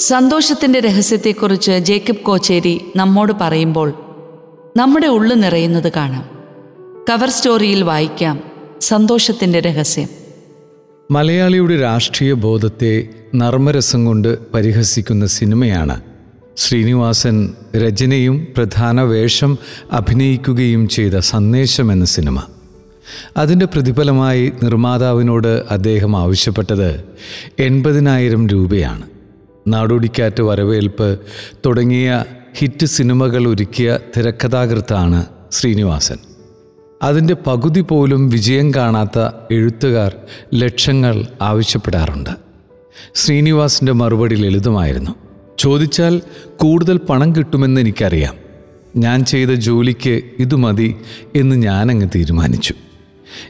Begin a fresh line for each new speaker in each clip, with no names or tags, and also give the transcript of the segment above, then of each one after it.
സന്തോഷത്തിന്റെ രഹസ്യത്തെക്കുറിച്ച് ജേക്കബ് കോച്ചേരി നമ്മോട് പറയുമ്പോൾ നമ്മുടെ ഉള്ളു നിറയുന്നത് കാണാം. കവർ സ്റ്റോറിയിൽ വായിക്കാം സന്തോഷത്തിന്റെ രഹസ്യം.
മലയാളിയുടെ രാഷ്ട്രീയ ബോധത്തെ നർമ്മരസം കൊണ്ട് പരിഹസിക്കുന്ന സിനിമയാണ്. ശ്രീനിവാസൻ രചനയും പ്രധാന വേഷം അഭിനയിക്കുകയും ചെയ്ത സന്ദേശം എന്ന സിനിമ. അതിന്റെ പ്രതിഫലമായി നിർമ്മാതാവിനോട് അദ്ദേഹം ആവശ്യപ്പെട്ടത് എൺപതിനായിരം രൂപയാണ്. നാടോടിക്കാറ്റ് വരവേൽപ്പ് തുടങ്ങിയ ഹിറ്റ് സിനിമകൾ ഒരുക്കിയ തിരക്കഥാകൃത്താണ് ശ്രീനിവാസൻ. അതിന്റെ പകുതി പോലും വിജയം കാണാത്ത എഴുത്തുകാർ ലക്ഷങ്ങൾ ആവശ്യപ്പെടാറുണ്ട്. ശ്രീനിവാസിന്റെ മറുപടി ലളിതമായിരുന്നു. ചോദിച്ചാൽ കൂടുതൽ പണം കിട്ടുമെന്ന് എനിക്കറിയാം. ഞാൻ ചെയ്ത ജോലിക്ക് ഇത് മതി എന്ന് ഞാനങ്ങ് തീരുമാനിച്ചു.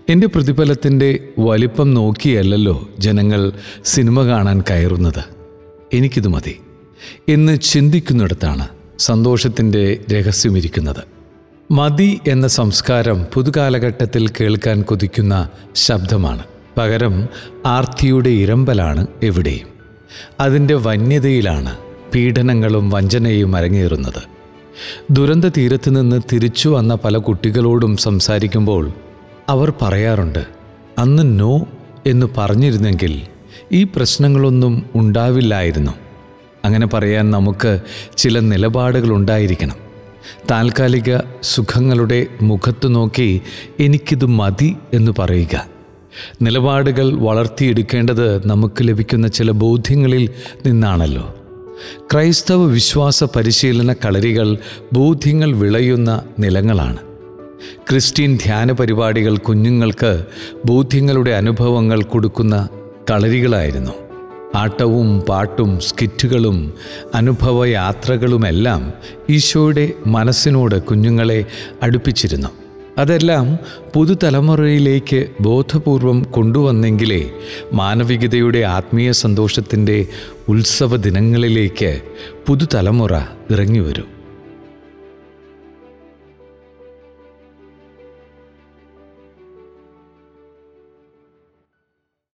എന്റെ പ്രതിഫലത്തിന്റെ വലിപ്പം നോക്കിയല്ലല്ലോ ജനങ്ങൾ സിനിമ കാണാൻ കയറുന്നത്. എനിക്കിത് മതി. എന്ന് ചിന്തിക്കുന്നിടത്താണ് സന്തോഷത്തിന്റെ രഹസ്യമിരിക്കുന്നത്. മതി എന്ന സംസ്കാരം പുതുകാലഘട്ടത്തിൽ കേൾക്കാൻ കൊതിക്കുന്ന ശബ്ദമാണ്. പകരം ആർത്തിയുടെ ഇരമ്പലാണ് എവിടെയും. അതിന്റെ വന്യതയിലാണ് പീഡനങ്ങളും വഞ്ചനയും അരങ്ങേറുന്നത്. ദുരന്ത തീരത്ത് നിന്ന് തിരിച്ചു വന്ന പല കുട്ടികളോടും സംസാരിക്കുമ്പോൾ അവർ പറയാറുണ്ട് അന്ന് നോ എന്ന് പറഞ്ഞിരുന്നെങ്കിൽ ഈ പ്രശ്നങ്ങളൊന്നും ഉണ്ടാവില്ലായിരുന്നു. അങ്ങനെ പറയാൻ നമുക്ക് ചില നിലപാടുകൾ ഉണ്ടായിരിക്കണം. താൽക്കാലിക സുഖങ്ങളുടെ മുഖത്തു നോക്കി എനിക്കിത് മതി എന്ന് പറയുക. നിലപാടുകൾ വളർത്തിയെടുക്കേണ്ടത് നമുക്ക് ലഭിക്കുന്ന ചില ബോധ്യങ്ങളിൽ നിന്നാണല്ലോ. ക്രൈസ്തവ വിശ്വാസ പരിശീലന കളരികൾ ബോധ്യങ്ങൾ വിളയുന്ന നിലങ്ങളാണ്. ക്രിസ്ത്യൻ ധ്യാന പരിപാടികൾ കുഞ്ഞുങ്ങൾക്ക് ബോധ്യങ്ങളുടെ അനുഭവങ്ങൾ കൊടുക്കുന്ന കളരികളായിരുന്നു ആട്ടവും പാട്ടും സ്കിറ്റുകളും അനുഭവയാത്രകളുമെല്ലാം ഈശോയുടെ മനസ്സിനോട് കുഞ്ഞുങ്ങളെ അടുപ്പിച്ചിരുന്നു. അതെല്ലാം പുതുതലമുറയിലേക്ക് ബോധപൂർവം കൊണ്ടുവന്നെങ്കിലേ മാനവികതയുടെ ആത്മീയ സന്തോഷത്തിന്റെ ഉത്സവ ദിനങ്ങളിലേക്ക് പുതുതലമുറ ഇറങ്ങിവരൂ.